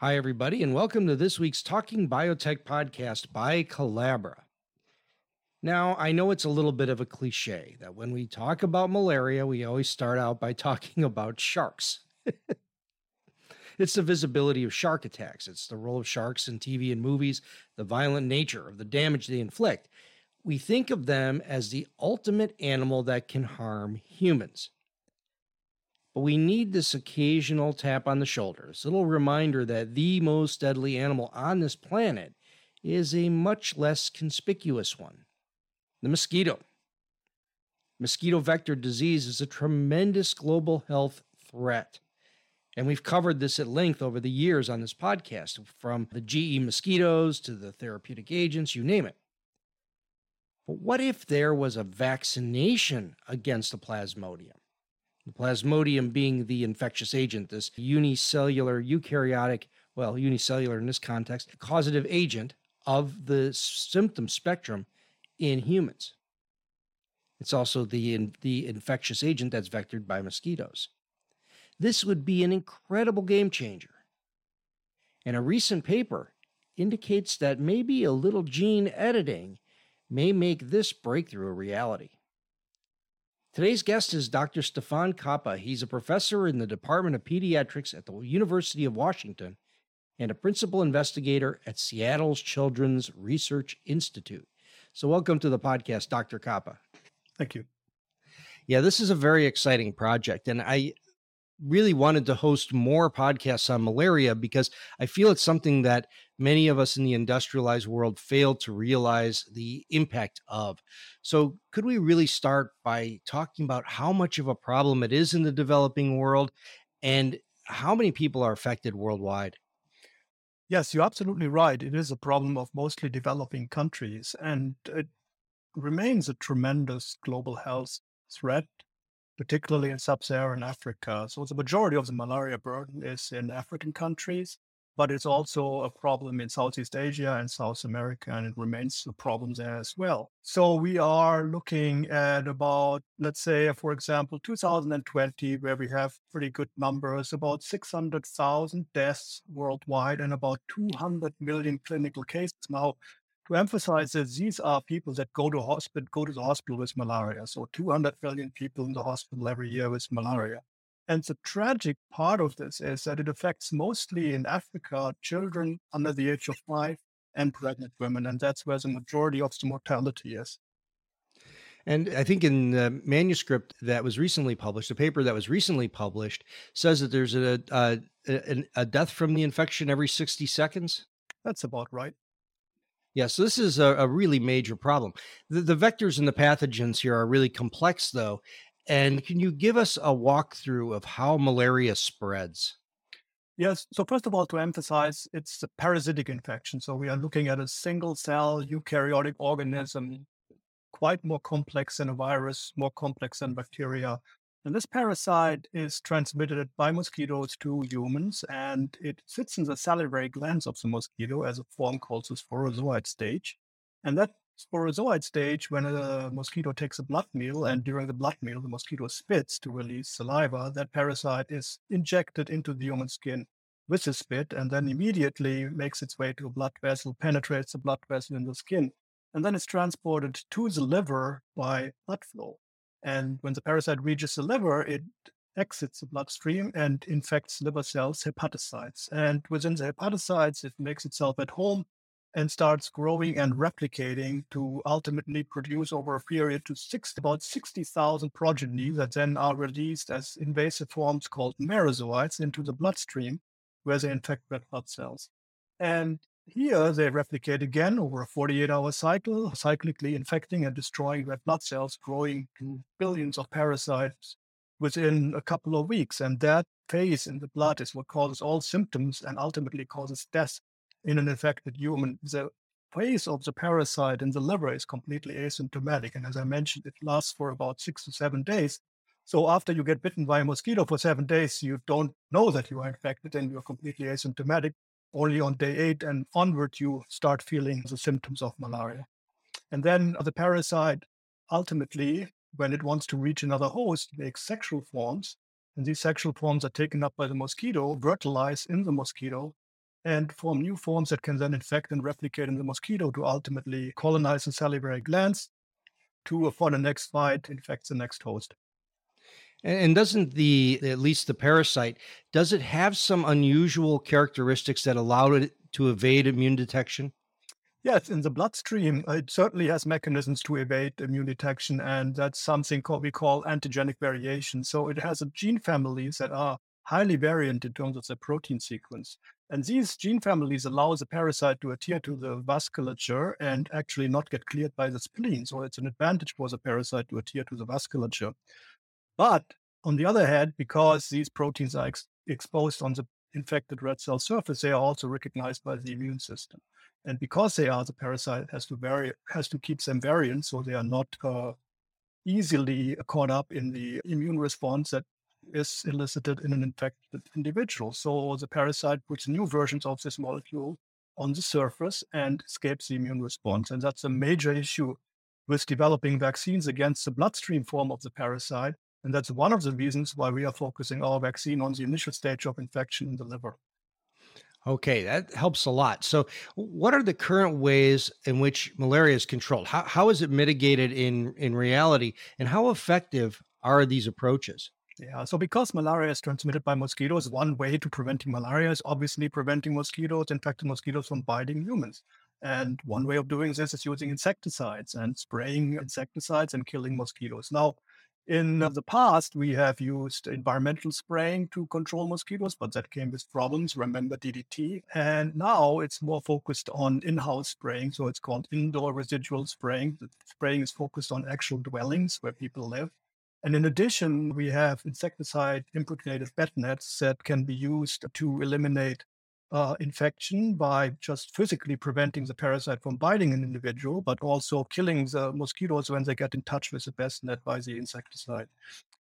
Hi, everybody, and welcome to this week's Talking Biotech podcast by Colabra. Now, I know it's a little bit of a cliche that when we talk about malaria, we always start out by talking about sharks. it's the visibility of shark attacks, it's the role of sharks in TV and movies, the violent nature of the damage they inflict. We think of them as the ultimate animal that can harm humans. But we need this occasional tap on the shoulder, this little reminder that the most deadly animal on this planet is a much less conspicuous one the mosquito. Mosquito vector disease is a tremendous global health threat. And we've covered this at length over the years on this podcast, from the GE mosquitoes to the therapeutic agents, you name it. But what if there was a vaccination against the plasmodium? Plasmodium being the infectious agent, this unicellular eukaryotic, well, unicellular in this context, causative agent of the symptom spectrum in humans. It's also the, the infectious agent that's vectored by mosquitoes. This would be an incredible game changer. And a recent paper indicates that maybe a little gene editing may make this breakthrough a reality. Today's guest is Dr. Stefan Kappa. He's a professor in the Department of Pediatrics at the University of Washington and a principal investigator at Seattle's Children's Research Institute. So, welcome to the podcast, Dr. Kappa. Thank you. Yeah, this is a very exciting project. And I really wanted to host more podcasts on malaria because I feel it's something that many of us in the industrialized world fail to realize the impact of. So, could we really start by talking about how much of a problem it is in the developing world and how many people are affected worldwide? Yes, you're absolutely right. It is a problem of mostly developing countries, and it remains a tremendous global health threat particularly in sub-Saharan Africa. So the majority of the malaria burden is in African countries, but it's mm. also a problem in Southeast Asia and South America, and it remains a problem there as well. So we are looking at about, let's say, uh, for example, 2020, where we have pretty good numbers, about 600,000 deaths worldwide and about 200 million clinical cases. Now, to emphasize that these are people that go to hospital, go to the hospital with malaria. So 200 million people in the hospital every year with malaria. And the tragic part of this is that it affects mostly in Africa children under the age of five and pregnant women. And that's where the majority of the mortality is. And I think in the manuscript that was recently published, the paper that was recently published says that there's a, a, a, a death from the infection every 60 seconds. That's about right. Yeah, so this is a, a really major problem. The, the, vectors and the pathogens here are really complex, though. And can you give us a walkthrough of how malaria spreads? Yes. So, first of all, to emphasize, it's a parasitic infection. So, we are looking at a single cell eukaryotic organism, quite more complex than a virus, more complex than bacteria. And this parasite is transmitted by mosquitoes to humans, and it sits in the salivary glands of the mosquito as a form called the sporozoite stage. And that sporozoite stage, when a mosquito takes a blood meal, and during the blood meal, the mosquito spits to release saliva, that parasite is injected into the human skin with the spit, and then immediately makes its way to a blood vessel, penetrates the blood vessel in the skin, and then is transported to the liver by blood flow. And when the parasite reaches the liver, it exits the bloodstream and infects liver cells, hepatocytes. And within the hepatocytes, it makes itself at home and starts growing and replicating to ultimately produce over a period to six, about 60,000 progeny that then are released as invasive forms called merozoites into the bloodstream, where they infect red blood cells. And here, they replicate again over a 48 hour cycle, cyclically infecting and destroying red blood cells, growing billions of parasites within a couple of weeks. And that phase in the blood is what causes all symptoms and ultimately causes death in an infected human. The phase of the parasite in the liver is completely asymptomatic. And as I mentioned, it lasts for about six to seven days. So after you get bitten by a mosquito for seven days, you don't know that you are infected and you're completely asymptomatic. Only on day eight and onward, you start feeling the symptoms of malaria. And then the parasite ultimately, when it wants to reach another host, makes sexual forms. And these sexual forms are taken up by the mosquito, fertilize in the mosquito, and form new forms that can then infect and replicate in the mosquito to ultimately colonize the salivary glands to, for the next bite, infect the next host. And doesn't the, at least the parasite, does it have some unusual characteristics that allow it to evade immune detection? Yes, in the bloodstream, it certainly has mechanisms to evade immune detection, and that's something called, we call antigenic variation. So it has a gene families that are highly variant in terms of the protein sequence. And these gene families allow the parasite to adhere to the vasculature and actually not get cleared by the spleen. So it's an advantage for the parasite to adhere to the vasculature. But on the other hand, because these proteins are ex- exposed on the infected red cell surface, they are also recognized by the immune system. And because they are, the parasite has to vary, has to keep them variant, so they are not uh, easily caught up in the immune response that is elicited in an infected individual. So the parasite puts new versions of this molecule on the surface and escapes the immune response. And that's a major issue with developing vaccines against the bloodstream form of the parasite. And that's one of the reasons why we are focusing our vaccine on the initial stage of infection in the liver. Okay, that helps a lot. So, what are the current ways in which malaria is controlled? How, how is it mitigated in, in reality? And how effective are these approaches? Yeah, so because malaria is transmitted by mosquitoes, one way to preventing malaria is obviously preventing mosquitoes, infected mosquitoes from biting humans. And one way of doing this is using insecticides and spraying insecticides and killing mosquitoes. Now, in uh, the past, we have used environmental spraying to control mosquitoes, but that came with problems. Remember DDT? And now it's more focused on in house spraying. So it's called indoor residual spraying. The spraying is focused on actual dwellings where people live. And in addition, we have insecticide impregnated bed nets that can be used to eliminate uh, infection by just physically preventing the parasite from biting an individual, but also killing the mosquitoes when they get in touch with the bed net by the insecticide.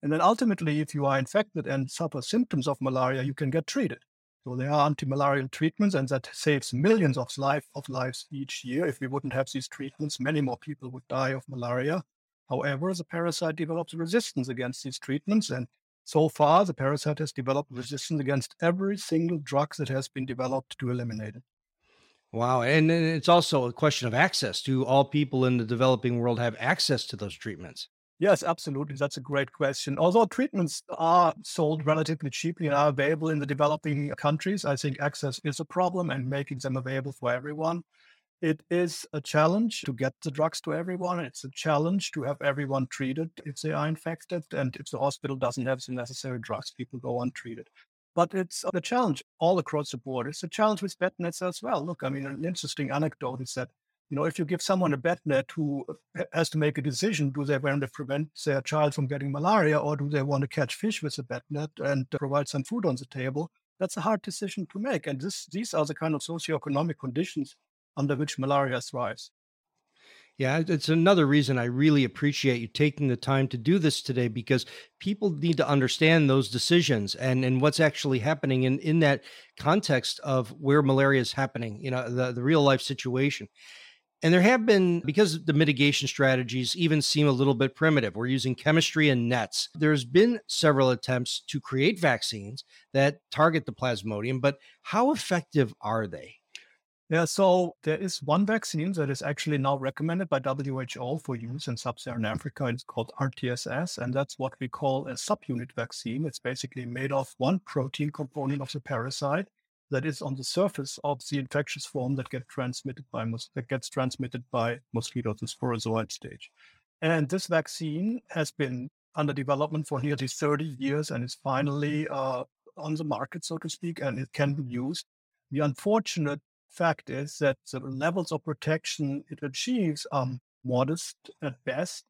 And then ultimately, if you are infected and suffer symptoms of malaria, you can get treated. So there are anti-malarial treatments, and that saves millions of life of lives each year. If we wouldn't have these treatments, many more people would die of malaria. However, the parasite develops resistance against these treatments, and so far, the parasite has developed resistance against every single drug that has been developed to eliminate it. Wow. And it's also a question of access. Do all people in the developing world have access to those treatments? Yes, absolutely. That's a great question. Although treatments are sold relatively cheaply and are available in the developing countries, I think access is a problem and making them available for everyone it is a challenge to get the drugs to everyone. It's a challenge to have everyone treated if they are infected. And if the hospital doesn't have the necessary drugs, people go untreated. But it's a challenge all across the board. It's a challenge with bed nets as well. Look, I mean, an interesting anecdote is that, you know, if you give someone a bed net who uh, has to make a decision, do they want to prevent their child from getting malaria or do they want to catch fish with a bed net and provide some food on the table? That's a hard decision to make. And this, these are the kind of socioeconomic conditions under which malaria thrives. Yeah, it's another reason I really appreciate you taking the time to do this today because people need to understand those decisions and, and what's actually happening in, in that context of where malaria is happening, you know, the, the real life situation. And there have been, because the mitigation strategies even seem a little bit primitive, we're using chemistry and nets. There's been several attempts to create vaccines that target the plasmodium, but how effective are they? Yeah, so there is one vaccine that is actually now recommended by WHO for use in sub-Saharan Africa. It's called RTSS, and that's what we call a subunit vaccine. It's basically made of one protein component of the parasite that is on the surface of the infectious form that gets transmitted by that gets transmitted by mosquitoes in sporozoite stage. And this vaccine has been under development for nearly 30 years and is finally uh, on the market, so to speak, and it can be used. The unfortunate fact is that the levels of protection it achieves are modest at best.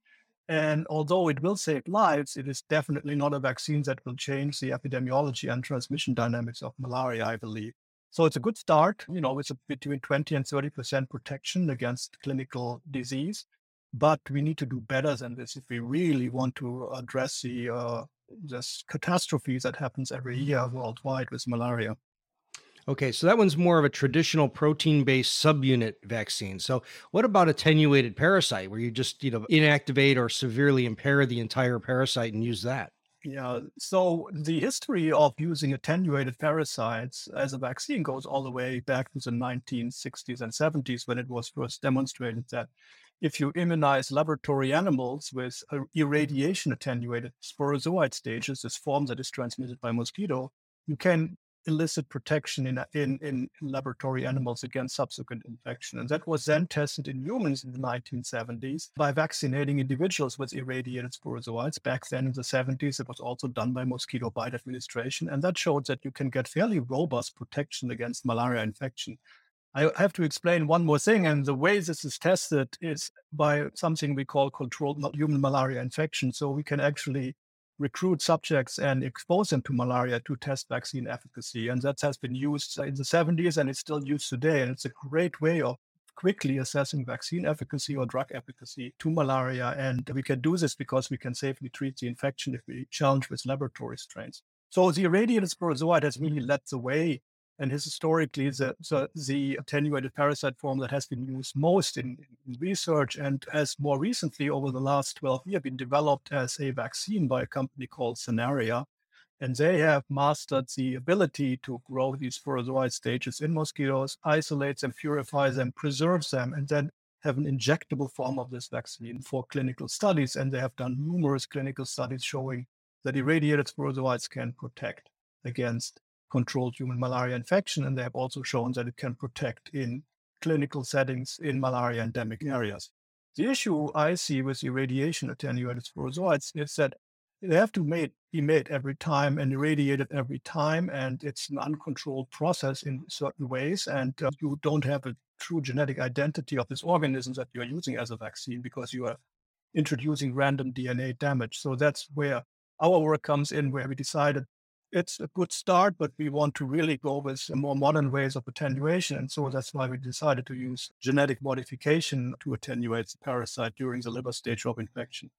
And although it will save lives, it is definitely not a vaccine that will change the epidemiology and transmission dynamics of malaria, I believe. So it's a good start, you know, it's between 20 and 30% protection against clinical disease. But we need to do better than this if we really want to address the uh, this catastrophes that happens every year worldwide with malaria. Okay, so that one's more of a traditional protein-based subunit vaccine. So, what about attenuated parasite, where you just you know inactivate or severely impair the entire parasite and use that? Yeah, so the history of using attenuated parasites as a vaccine goes all the way back to the 1960s and 70s when it was first demonstrated that if you immunize laboratory animals with uh, irradiation attenuated sporozoite stages, this form that is transmitted by mosquito, you can elicit protection in, in, in laboratory animals against subsequent infection. And that was then tested in humans in the 1970s by vaccinating individuals with irradiated sporozoites. Back then in the 70s, it was also done by mosquito bite administration. And that showed that you can get fairly robust protection against malaria infection. I have to explain one more thing. And the way this is tested is by something we call controlled human malaria infection. So we can actually recruit subjects and expose them to malaria to test vaccine efficacy. And that has been used in the 70s and it's still used today. And it's a great way of quickly assessing vaccine efficacy or drug efficacy to malaria. And we can do this because we can safely treat the infection if we challenge with laboratory strains. So the irradiated sporozoite has really led the way and historically the, the, the, attenuated parasite form that has been used most in, in, research and has more recently over the last 12 years been developed as a vaccine by a company called Sanaria. And they have mastered the ability to grow these sporozoite stages in mosquitoes, isolate them, purify them, preserve them, and then have an injectable form of this vaccine for clinical studies. And they have done numerous clinical studies showing that irradiated sporozoites can protect against controlled human malaria infection. And they have also shown that it can protect in clinical settings in malaria endemic areas. The issue I see with irradiation attenuated sporozoites is that they have to be made every time and irradiated every time. And it's an uncontrolled process in certain ways. And uh, you don't have a true genetic identity of this organism that you're using as a vaccine because you are introducing random DNA damage. So that's where our work comes in, where we decided it's a good start, but we want to really go with more modern ways of attenuation. And so that's why we decided to use genetic modification to attenuate the parasite during the liver stage of infection.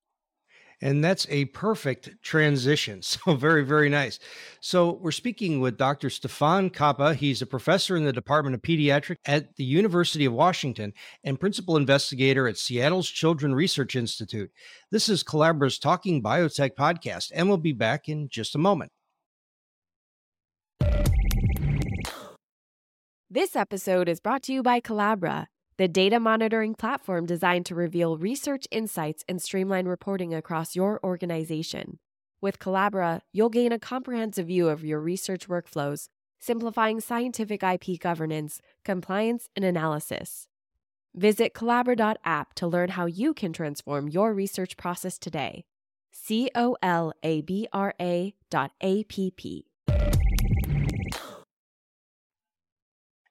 And that's a perfect transition. So, very, very nice. So, we're speaking with Dr. Stefan Kappe. He's a professor in the Department of Pediatrics at the University of Washington and principal investigator at Seattle's Children Research Institute. This is Colabra's Talking Biotech podcast, and we'll be back in just a moment. This episode is brought to you by Colabra, the data monitoring platform designed to reveal research insights and streamline reporting across your organization. With Colabra, you'll gain a comprehensive view of your research workflows, simplifying scientific IP governance, compliance, and analysis. Visit Colabra.app to learn how you can transform your research process today. C O L A B R A dot A P P.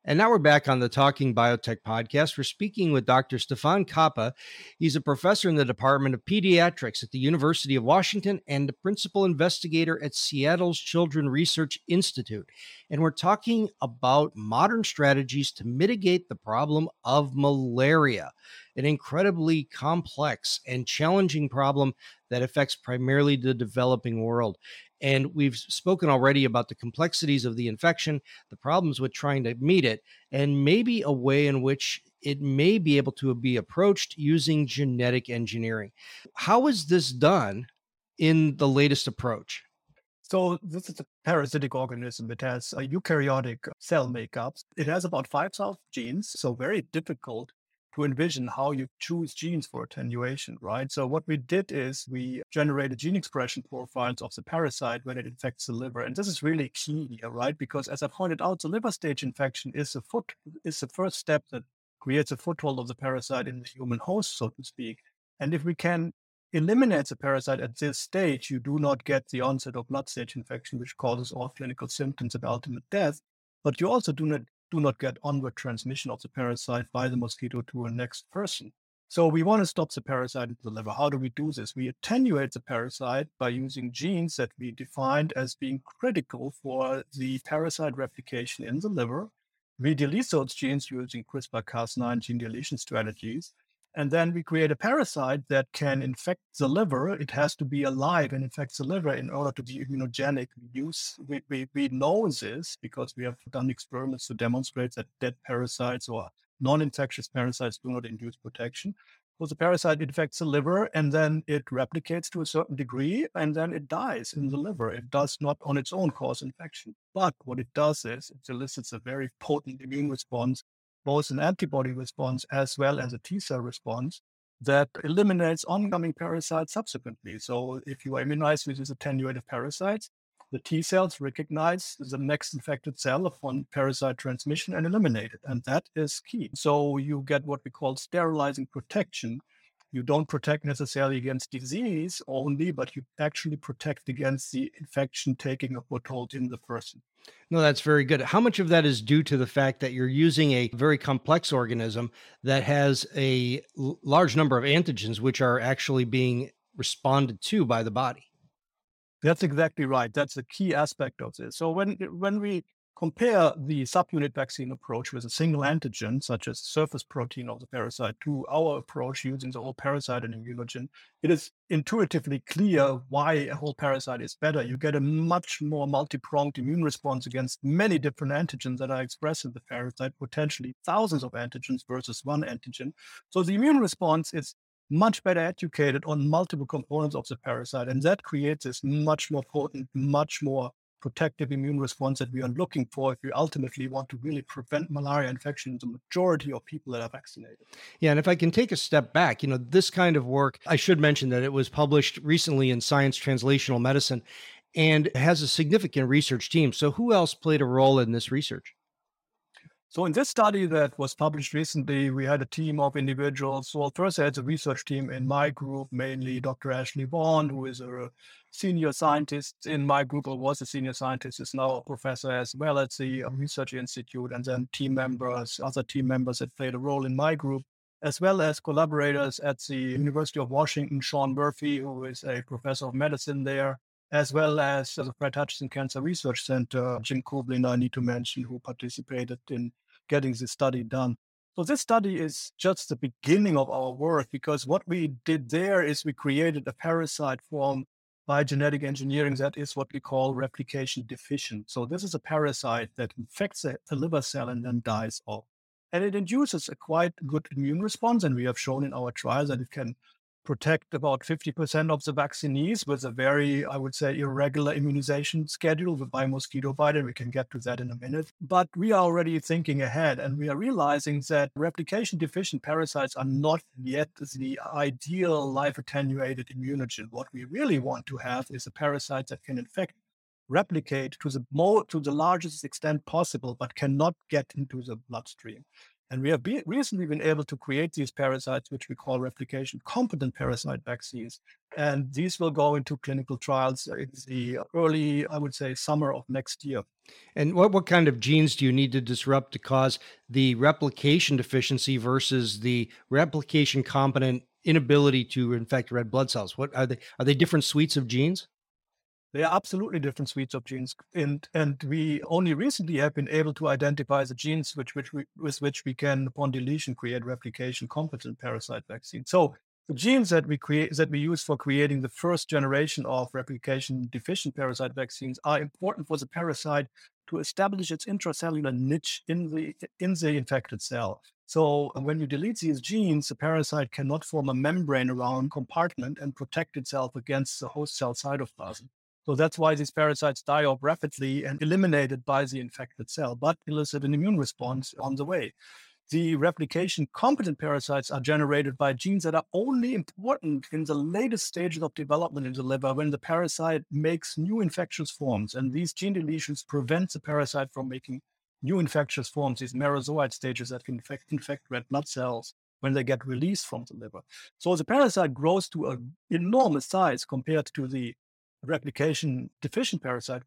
And now we're back on the Talking Biotech podcast. We're speaking with Dr. Stefan Kappe. He's a professor in the Department of Pediatrics at the University of Washington and a principal investigator at Seattle's Children Research Institute. And we're talking about modern strategies to mitigate the problem of malaria, an incredibly complex and challenging problem that affects primarily the developing world. And we've spoken already about the complexities of the infection, the problems with trying to meet it, and maybe a way in which it may be able to be approached using genetic engineering. How is this done in the latest approach? So this is a parasitic organism. It has a eukaryotic cell makeup. It has about 5,000 genes, so very difficult to envision how you choose genes for attenuation, right? So what we did is we generated gene expression profiles of the parasite when it infects the liver. And this is really key here, right? Because as I pointed out, the liver stage infection is the foot is the first step that creates a foothold of the parasite in the human host, so to speak. And if we can eliminate the parasite at this stage, you do not get the onset of blood stage infection, which causes all clinical symptoms and ultimate death. But you also do not do not get onward transmission of the parasite by the mosquito to a next person. So we want to stop the parasite in the liver. How do we do this? We attenuate the parasite by using genes that we defined as being critical for the parasite replication in the liver. We delete those genes using CRISPR-Cas9 gene deletion strategies. And then we create a parasite that can mm-hmm. infect the liver. It has to be alive and infect the liver in order to be immunogenic. We use we, we, we know this because we have done experiments to demonstrate that dead parasites or non-infectious parasites do not induce protection. So the parasite infects the liver and then it replicates to a certain degree and then it dies in the liver. It does not on its own cause infection. But what it does is it elicits a very potent immune response, both an antibody response as well as a T cell response that eliminates oncoming parasites subsequently. So if you are immunized with these attenuated parasites, the T cells recognize the next infected cell upon parasite transmission and eliminate it. And that is key. So you get what we call sterilizing protection. You don't protect necessarily against disease only, but you actually protect against the infection taking a foothold in the person. No, that's very good. How much of that is due to the fact that you're using a very complex organism that has a l- large number of antigens, which are actually being responded to by the body? That's exactly right. That's a key aspect of this. So when when we compare the subunit vaccine approach with a single antigen, such as surface protein of the parasite, to our approach using the whole parasite and immunogen, it is intuitively clear why a whole parasite is better. You get a much more multi-pronged immune response against many different antigens that are expressed in the parasite, potentially thousands of antigens versus one antigen. So the immune response is much better educated on multiple components of the parasite. And that creates this much more potent, much more protective immune response that we are looking for if we ultimately want to really prevent malaria infection in the majority of people that are vaccinated. Yeah, and if I can take a step back, you know, this kind of work, I should mention that it was published recently in Science Translational Medicine and has a significant research team. So who else played a role in this research? So in this study that was published recently, we had a team of individuals. Well, first I had a research team in my group, mainly Dr. Ashley Vaughn, who is a senior scientist in my group, or was a senior scientist, is now a professor as well at the mm-hmm. research institute, and then team members, other team members that played a role in my group, as well as collaborators at the University of Washington, Sean Murphy, who is a professor of medicine there, as well as the Fred Hutchinson Cancer Research Center, Jim Kublin, I need to mention, who participated in getting this study done. So this study is just the beginning of our work because what we did there is we created a parasite form by genetic engineering that is what we call replication deficient. So this is a parasite that infects a, a liver cell and then dies off. And it induces a quite good immune response. And we have shown in our trials that it can protect about 50% of the vaccinees with a very, I would say, irregular immunization schedule by mosquito bite. And we can get to that in a minute. But we are already thinking ahead and we are realizing that replication deficient parasites are not yet the ideal live attenuated immunogen. What we really want to have is a parasite that can infect replicate to the more to the largest extent possible, but cannot get into the bloodstream. And we have be- recently been able to create these parasites, which we call replication competent parasite vaccines. And these will go into clinical trials in the early, I would say, summer of next year. And what, what kind of genes do you need to disrupt to cause the replication deficiency versus the replication competent inability to infect red blood cells? What are they? Are they different suites of genes? They are absolutely different suites of genes, and and we only recently have been able to identify the genes which which we, with which we can, upon deletion, create replication competent parasite vaccine. So the genes that we create that we use for creating the first generation of replication deficient parasite vaccines are important for the parasite to establish its intracellular niche in the in the infected cell. So when you delete these genes, the parasite cannot form a membrane around compartment and protect itself against the host cell cytoplasm. So that's why these parasites die off rapidly and eliminated by the infected cell, but elicit an immune response on the way. The replication competent parasites are generated by genes that are only important in the latest stages of development in the liver when the parasite makes new infectious forms. And these gene deletions prevent the parasite from making new infectious forms, these merozoite stages that can infect, infect red blood cells when they get released from the liver. So the parasite grows to an enormous size compared to the replication deficient parasite,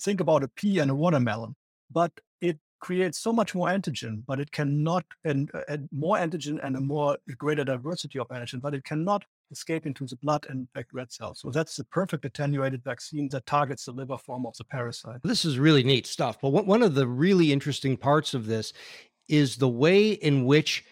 think about a pea and a watermelon, but it creates so much more antigen, but it cannot, and, uh, and more antigen and a more greater diversity of antigen, but it cannot escape into the blood and infect red cells. So that's the perfect attenuated vaccine that targets the liver form of the parasite. This is really neat stuff. But one of the really interesting parts of this is the way in which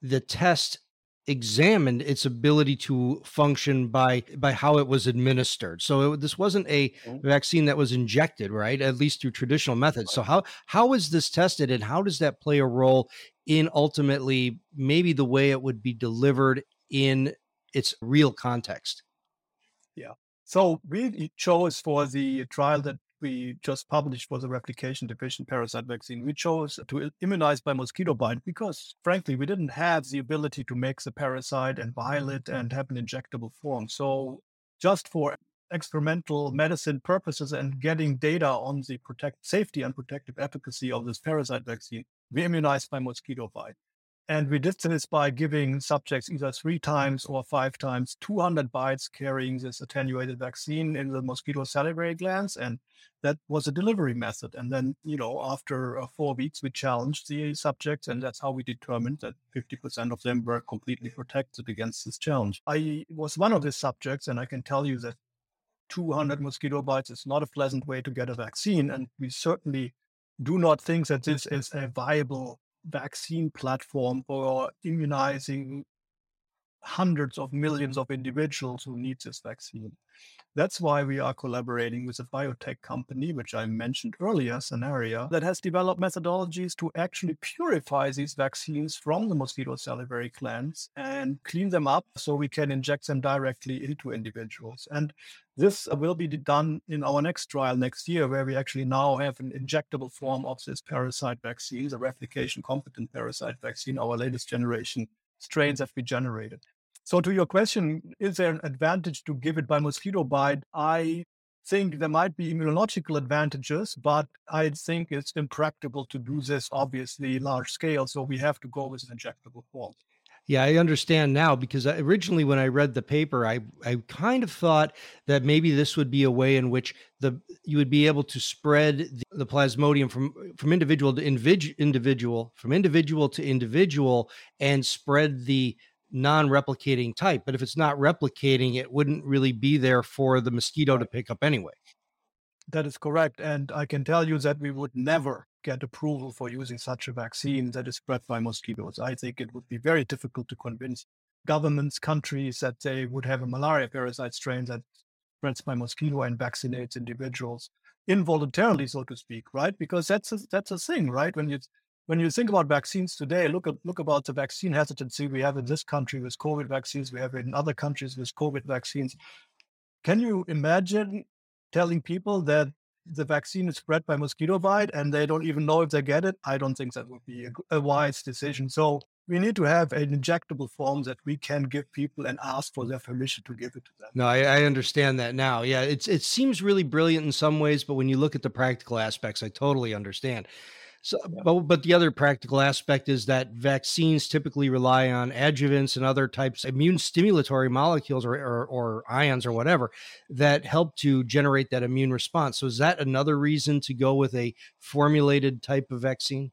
the test examined its ability to function by by how it was administered. So it, this wasn't a vaccine that was injected right at least through traditional methods. So how how is this tested and how does that play a role in ultimately maybe the way it would be delivered in its real context? Yeah. So we chose for the trial that we just published was a replication deficient parasite vaccine, we chose to immunize by mosquito bite because, frankly, we didn't have the ability to make the parasite and vial it and have an injectable form. So, just for experimental medicine purposes and getting data on the protect safety and protective efficacy of this parasite vaccine, we immunized by mosquito bite. And we did this by giving subjects either three times or five times 200 bites carrying this attenuated vaccine in the mosquito salivary glands. And that was a delivery method. And then, you know, after uh, four weeks, we challenged the subjects, and that's how we determined that 50% of them were completely protected against this challenge. I was one of the subjects, and I can tell you that 200 mosquito bites is not a pleasant way to get a vaccine. And we certainly do not think that this is a viable vaccine platform for immunizing hundreds of millions of individuals who need this vaccine. That's why we are collaborating with a biotech company, which I mentioned earlier, Sanaria, that has developed methodologies to actually purify these vaccines from the mosquito salivary glands and clean them up so we can inject them directly into individuals. And this will be done in our next trial next year, where we actually now have an injectable form of this parasite vaccine, the replication competent parasite vaccine, our latest generation strains that we generated. So to your question, is there an advantage to give it by mosquito bite? I think there might be immunological advantages, but I think it's impractical to do this obviously large scale. So we have to go with an injectable form. Yeah, I understand now because uh, originally when I read the paper, I I kind of thought that maybe this would be a way in which the you would be able to spread the, the plasmodium from from individual to individual, from individual to individual, and spread the non-replicating type but if it's not replicating it wouldn't really be there for the mosquito to pick up anyway. That is correct and i can tell you that we would never get approval for using such a vaccine that is spread by mosquitoes. I think it would be very difficult to convince governments countries that they would have a malaria parasite strain that spreads by mosquito and vaccinates individuals involuntarily so to speak right? Because that's a, that's a thing right? When you when you think about vaccines today, look at look about the vaccine hesitancy we have in this country with COVID vaccines, we have in other countries with COVID vaccines. Can you imagine telling people that the vaccine is spread by mosquito bite and they don't even know if they get it? I don't think that would be a, a wise decision. So we need to have an injectable form that we can give people and ask for their permission to give it to them. No, I, I, understand that now. Yeah, it's it seems really brilliant in some ways, but when you look at the practical aspects, I totally understand. So, but, but the other practical aspect is that vaccines typically rely on adjuvants and other types immune stimulatory molecules or, or, or ions or whatever that help to generate that immune response. So, is that another reason to go with a formulated type of vaccine?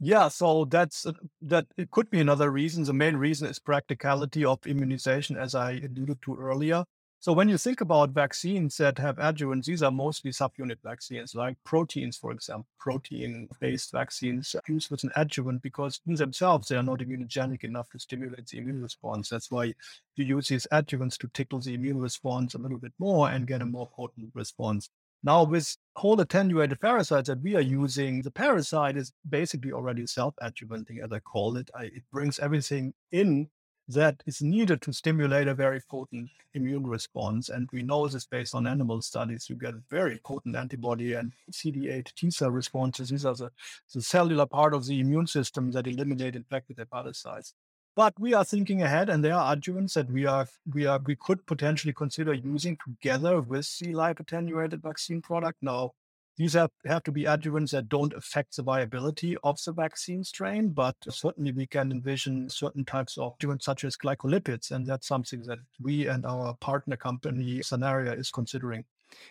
Yeah, so that's uh, that. It could be another reason. The main reason is practicality of immunization, as I alluded to earlier. So when you think about vaccines that have adjuvants, these are mostly subunit vaccines, like proteins, for example, protein-based vaccines used with an adjuvant because in themselves they are not immunogenic enough to stimulate the immune response. That's why you use these adjuvants to tickle the immune response a little bit more and get a more potent response. Now, with whole attenuated parasites that we are using, the parasite is basically already self-adjuvanting, as I call it. I, it brings everything in that is needed to stimulate a very potent immune response. And we know this based on animal studies. You get very potent antibody and CD8 T cell responses. These are the, the cellular part of the immune system that eliminate infected hepatocytes. But we are thinking ahead, and there are adjuvants that we are we are we could potentially consider using together with the live attenuated vaccine product. Now, these have, have to be adjuvants that don't affect the viability of the vaccine strain, but certainly we can envision certain types of adjuvants such as glycolipids, and that's something that we and our partner company Sanaria is considering.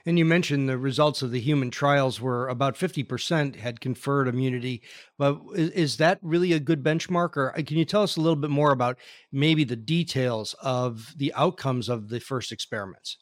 And you mentioned the results of the human trials were about 50% had conferred immunity. But is, that really a good benchmark? Or uh, can you tell us a little bit more about maybe the details of the outcomes of the first experiments?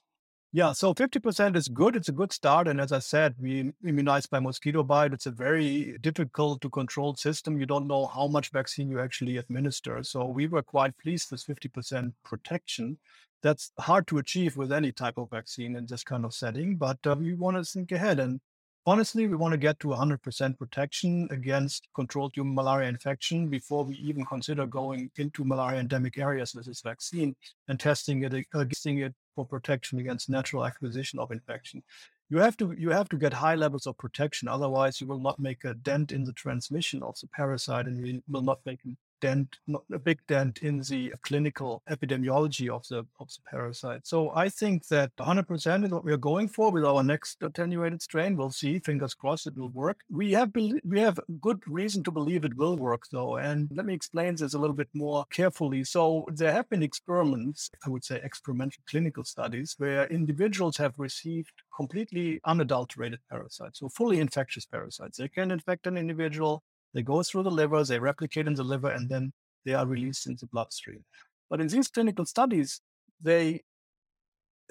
Yeah, so 50% is good. It's a good start. And as I said, we immunize by mosquito bite. It's a very difficult to control system. You don't know how much vaccine you actually administer. So we were quite pleased with 50% protection that's hard to achieve with any type of vaccine in this kind of setting. But uh, we want to think ahead. And honestly, we want to get to 100% protection against controlled human malaria infection before we even consider going into malaria endemic areas with this vaccine and testing it, uh, testing it for protection against natural acquisition of infection. You have to you have to get high levels of protection, otherwise you will not make a dent in the transmission of the parasite, and you will not make dent, a big dent in the clinical epidemiology of the of the parasite. So I think that 100% is what we are going for with our next attenuated strain. We'll see. Fingers crossed, it will work. We have be- we have good reason to believe it will work, though. And let me explain this a little bit more carefully. So there have been experiments, I would say experimental clinical studies, where individuals have received completely unadulterated parasites, so fully infectious parasites. They can infect an individual they go through the liver, they replicate in the liver, and then they are released in the bloodstream. But in these clinical studies, they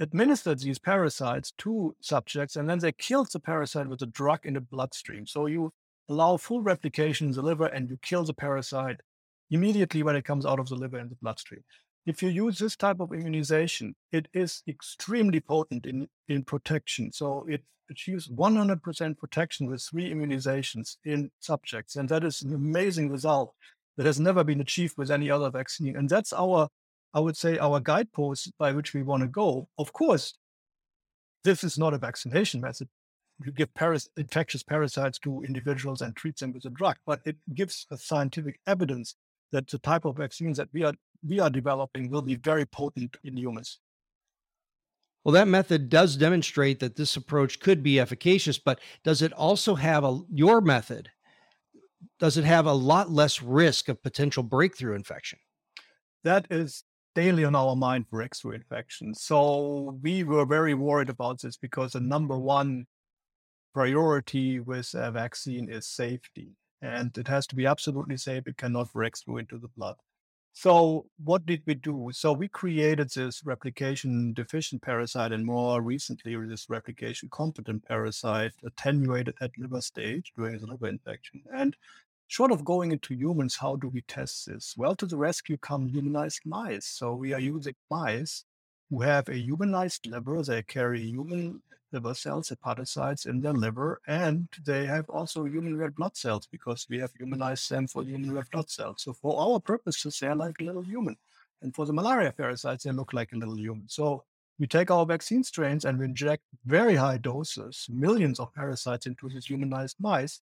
administered these parasites to subjects and then they killed the parasite with a drug in the bloodstream. So you allow full replication in the liver and you kill the parasite immediately when it comes out of the liver in the bloodstream. If you use this type of immunization, it is extremely potent in, in protection. So it achieves 100% protection with three immunizations in subjects. And that is an amazing result that has never been achieved with any other vaccine. And that's our, I would say, our guidepost by which we want to go. Of course, this is not a vaccination method. You give paras- infectious parasites to individuals and treat them with a drug, but it gives a scientific evidence that the type of vaccines that we are we are developing will be very potent in humans. Well, that method does demonstrate that this approach could be efficacious, but does it also have a your method? Does it have a lot less risk of potential breakthrough infection? That is daily on our mind, for breakthrough infection. So we were very worried about this because the number one priority with a vaccine is safety. And it has to be absolutely safe. It cannot break through into the blood. So what did we do? So we created this replication deficient parasite and more recently this replication competent parasite attenuated at liver stage during the liver infection. And short of going into humans, how do we test this? Well, to the rescue come humanized mice. So we are using mice who have a humanized liver. They carry human liver cells, hepatocytes in their liver, and they have also human red blood cells because we have humanized them for human red blood cells. So for our purposes, they're like little human. And for the malaria parasites, they look like a little human. So we take our vaccine strains and we inject very high doses, millions of parasites into these humanized mice.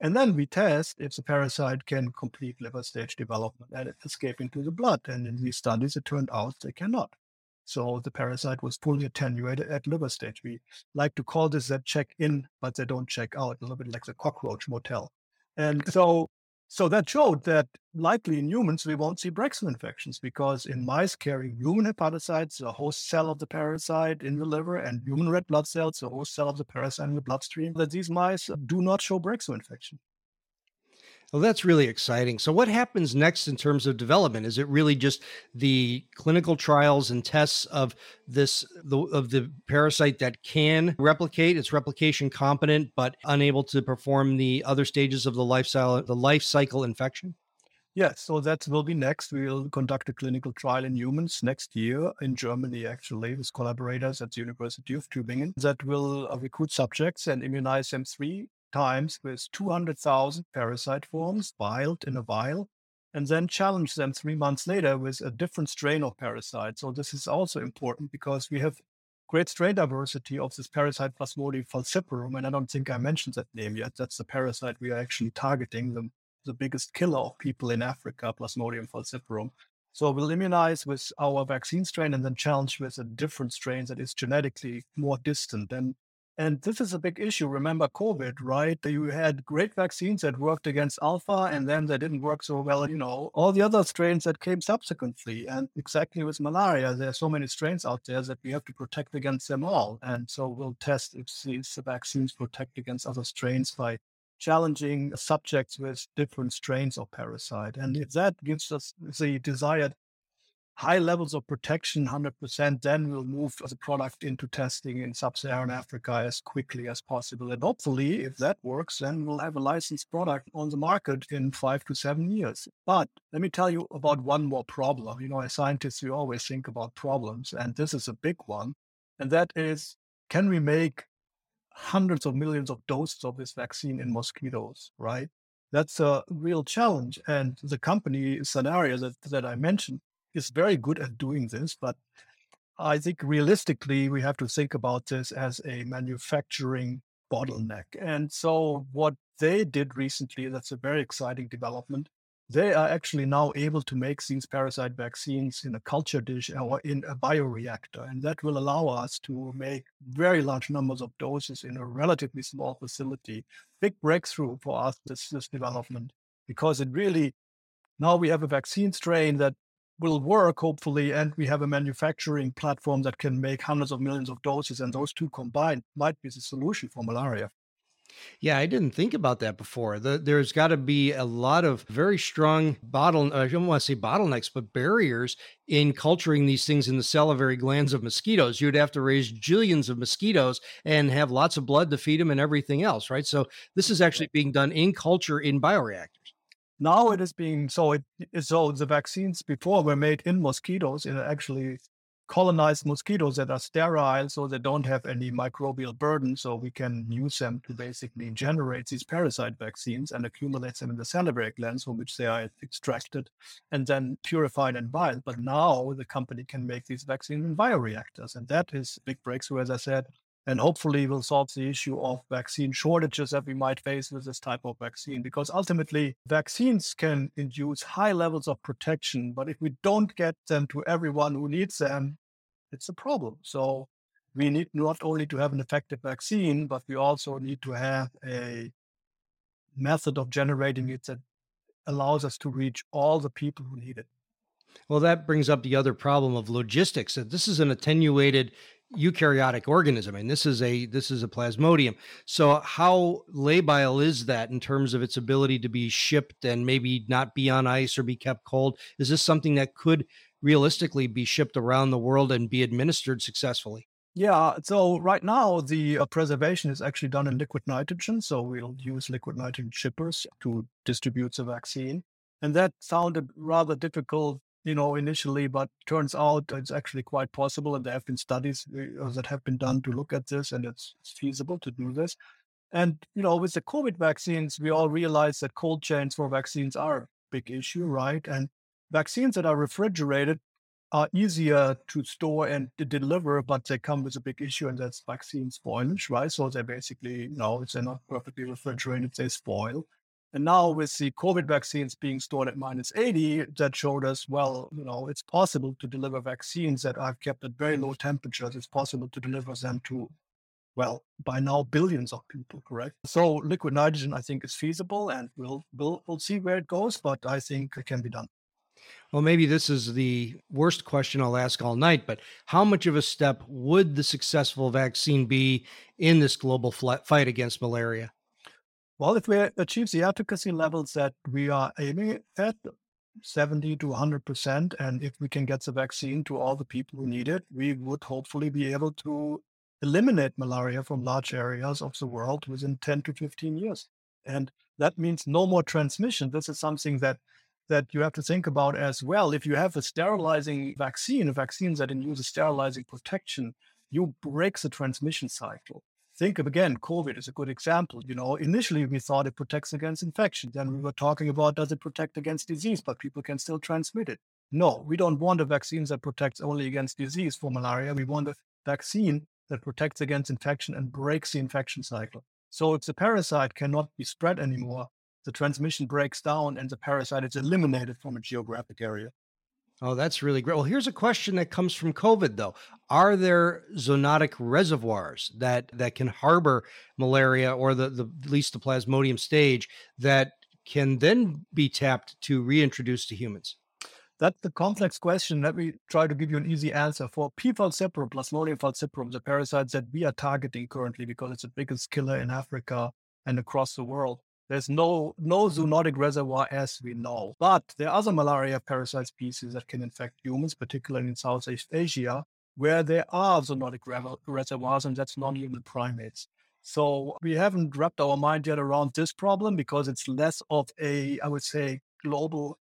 And then we test if the parasite can complete liver stage development and escape into the blood. And in these studies, it turned out they cannot. So the parasite was fully attenuated at liver stage. We like to call this that check in, but they don't check out, a little bit like the cockroach motel. And so so that showed that likely in humans we won't see breakthrough infections because in mice carrying human hepatocytes, the host cell of the parasite in the liver, and human red blood cells, the host cell of the parasite in the bloodstream, that these mice do not show breakthrough infection. Well, that's really exciting. So, what happens next in terms of development? Is it really just the clinical trials and tests of this the, of the parasite that can replicate? It's replication competent, but unable to perform the other stages of the lifestyle the life cycle infection. Yes, so that will be next. We will conduct a clinical trial in humans next year in Germany, actually, with collaborators at the University of Tübingen that will recruit subjects and immunize them three times with 200,000 parasite forms vialed in a vial, and then challenge them three months later with a different strain of parasite. So this is also important because we have great strain diversity of this parasite Plasmodium falciparum, and I don't think I mentioned that name yet. That's the parasite we are actually targeting, the, the biggest killer of people in Africa, Plasmodium falciparum. So we'll immunize with our vaccine strain and then challenge with a different strain that is genetically more distant. And And this is a big issue. Remember COVID, right? You had great vaccines that worked against alpha and then they didn't work so well, you know, all the other strains that came subsequently. And exactly with malaria, there are so many strains out there that we have to protect against them all. And so we'll test if these vaccines protect against other strains by challenging subjects with different strains of parasite. And if that gives us the desired high levels of protection, 100%, then we'll move the product into testing in sub-Saharan Africa as quickly as possible. And hopefully, if that works, then we'll have a licensed product on the market in five to seven years. But let me tell you about one more problem. You know, as scientists, we always think about problems, and this is a big one. And that is, can we make hundreds of millions of doses of this vaccine in mosquitoes, right? That's a real challenge. And the company scenario that, that I mentioned is very good at doing this, but I think realistically, we have to think about this as a manufacturing bottleneck. And so, what they did recently, that's a very exciting development. They are actually now able to make these parasite vaccines in a culture dish or in a bioreactor. And that will allow us to make very large numbers of doses in a relatively small facility. Big breakthrough for us, this, this development, because it really now we have a vaccine strain that will work hopefully and we have a manufacturing platform that can make hundreds of millions of doses and those two combined might be the solution for malaria yeah, I didn't think about that before. The, there's got to be a lot of very strong bottle. I don't want to say bottlenecks, but barriers in culturing these things in the salivary glands of mosquitoes. You'd have to raise jillions of mosquitoes and have lots of blood to feed them and everything else, right? So this is actually being done in culture in bioreactors. Now it is being so it so the vaccines before were made in mosquitoes. It actually colonized mosquitoes that are sterile, so they don't have any microbial burden. So we can use them to basically generate these parasite vaccines and accumulate them in the salivary glands from which they are extracted and then purified and biled. But now the company can make these vaccines in bioreactors, and that is a big breakthrough, as I said and hopefully will solve the issue of vaccine shortages that we might face with this type of vaccine because ultimately vaccines can induce high levels of protection but if we don't get them to everyone who needs them it's a problem so we need not only to have an effective vaccine but we also need to have a method of generating it that allows us to reach all the people who need it well, that brings up the other problem of logistics. That This is an attenuated eukaryotic organism and this is a this is a plasmodium. So how labile is that in terms of its ability to be shipped and maybe not be on ice or be kept cold? Is this something that could realistically be shipped around the world and be administered successfully? Yeah so right now the uh, preservation is actually done in liquid nitrogen so we'll use liquid nitrogen shippers to distribute the vaccine. And that sounded rather difficult you know, initially, but turns out it's actually quite possible. And there have been studies uh, that have been done to look at this, and it's, it's feasible to do this. And, you know, with the COVID vaccines, we all realize that cold chains for vaccines are a big issue, right? And vaccines that are refrigerated are easier to store and to deliver, but they come with a big issue, and that's vaccine spoilage, right? So they basically, you know, if they're not perfectly refrigerated, they spoil. And now with the COVID vaccines being stored at minus 80, that showed us, well, you know, it's possible to deliver vaccines that are kept at very low temperatures. It's possible to deliver them to, well, by now billions of people, correct? So liquid nitrogen, I think, is feasible and we'll, we'll, we'll see where it goes, but I think it can be done. Well, maybe this is the worst question I'll ask all night, but how much of a step would the successful vaccine be in this global fight against malaria? Well, if we achieve the efficacy levels that we are aiming at, 70 to 100%, and if we can get the vaccine to all the people who need it, we would hopefully be able to eliminate malaria from large areas of the world within 10 to 15 years. And that means no more transmission. This is something that that you have to think about as well. If you have a sterilizing vaccine, a vaccine that induces sterilizing protection, you break the transmission cycle think of again, COVID is a good example. You know, initially we thought it protects against infection. Then we mm-hmm. were talking about does it protect against disease, but people can still transmit it. No, we don't want a vaccine that protects only against disease for malaria. We want a vaccine that protects against infection and breaks the infection cycle. So if the parasite cannot be spread anymore, the transmission breaks down and the parasite is eliminated from a geographic area. Oh, that's really great. Well, here's a question that comes from COVID though. Are there zoonotic reservoirs that that can harbor malaria or the, the at least the plasmodium stage that can then be tapped to reintroduce to humans? That's the complex question. Let me try to give you an easy answer. For P. falciparum, Plasmodium falciparum, the parasites that we are targeting currently because it's the biggest killer in Africa and across the world, there's no no zoonotic reservoir as we know. But there are other malaria parasite species that can infect humans, particularly in Southeast Asia, where there are zoonotic reservoirs, and that's non-human primates. So we haven't wrapped our mind yet around this problem because it's less of a, I would say, global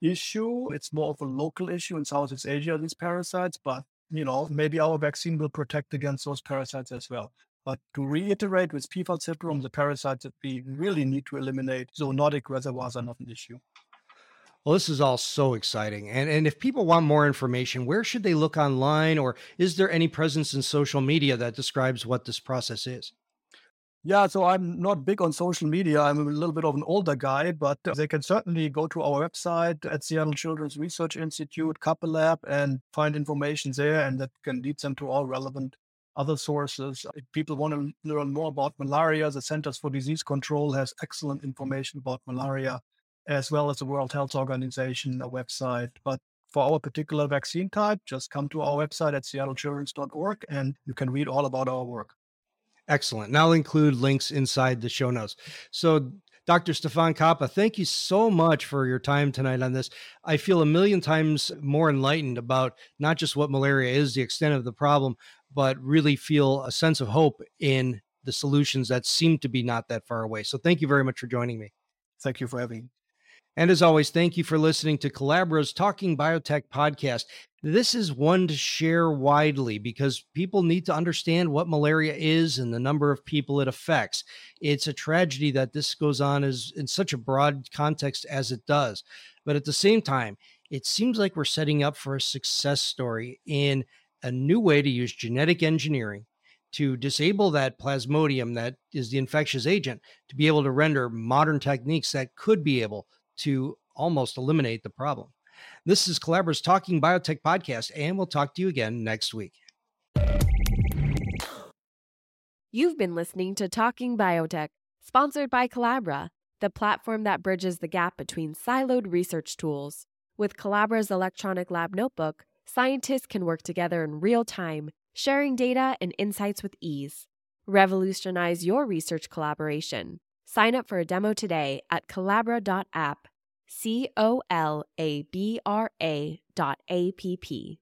issue. It's more of a local issue in Southeast Asia, these parasites, but you know, maybe our vaccine will protect against those parasites as well. But to reiterate, with P. falciparum, the parasites that we really need to eliminate, zoonotic reservoirs are not an issue. Well, this is all so exciting. And and if people want more information, where should they look online or is there any presence in social media that describes what this process is? Yeah, so I'm not big on social media. I'm a little bit of an older guy, but they can certainly go to our website at Seattle Children's Research Institute, Kappa Lab, and find information there, and that can lead them to all relevant other sources. If people want to learn more about malaria, the Centers for Disease Control has excellent information about malaria, as well as the World Health Organization website. But for our particular vaccine type, just come to our website at seattlechildrens.org and you can read all about our work. Excellent. And I'll include links inside the show notes. So, Dr. Stefan Kappa, thank you so much for your time tonight on this. I feel a million times more enlightened about not just what malaria is, the extent of the problem, but really feel a sense of hope in the solutions that seem to be not that far away. So, thank you very much for joining me. Thank you for having me. And as always, thank you for listening to Collabra's Talking Biotech podcast. This is one to share widely because people need to understand what malaria is and the number of people it affects. It's a tragedy that this goes on as in such a broad context as it does. But at the same time, it seems like we're setting up for a success story in a new way to use genetic engineering to disable that plasmodium that is the infectious agent to be able to render modern techniques that could be able to almost eliminate the problem. This is Collabra's Talking Biotech podcast, and we'll talk to you again next week. You've been listening to Talking Biotech, sponsored by Collabra, the platform that bridges the gap between siloed research tools. With Collabra's electronic lab notebook, scientists can work together in real time, sharing data and insights with ease. Revolutionize your research collaboration. Sign up for a demo today at collabra.app, C O L A B R A dot A P P.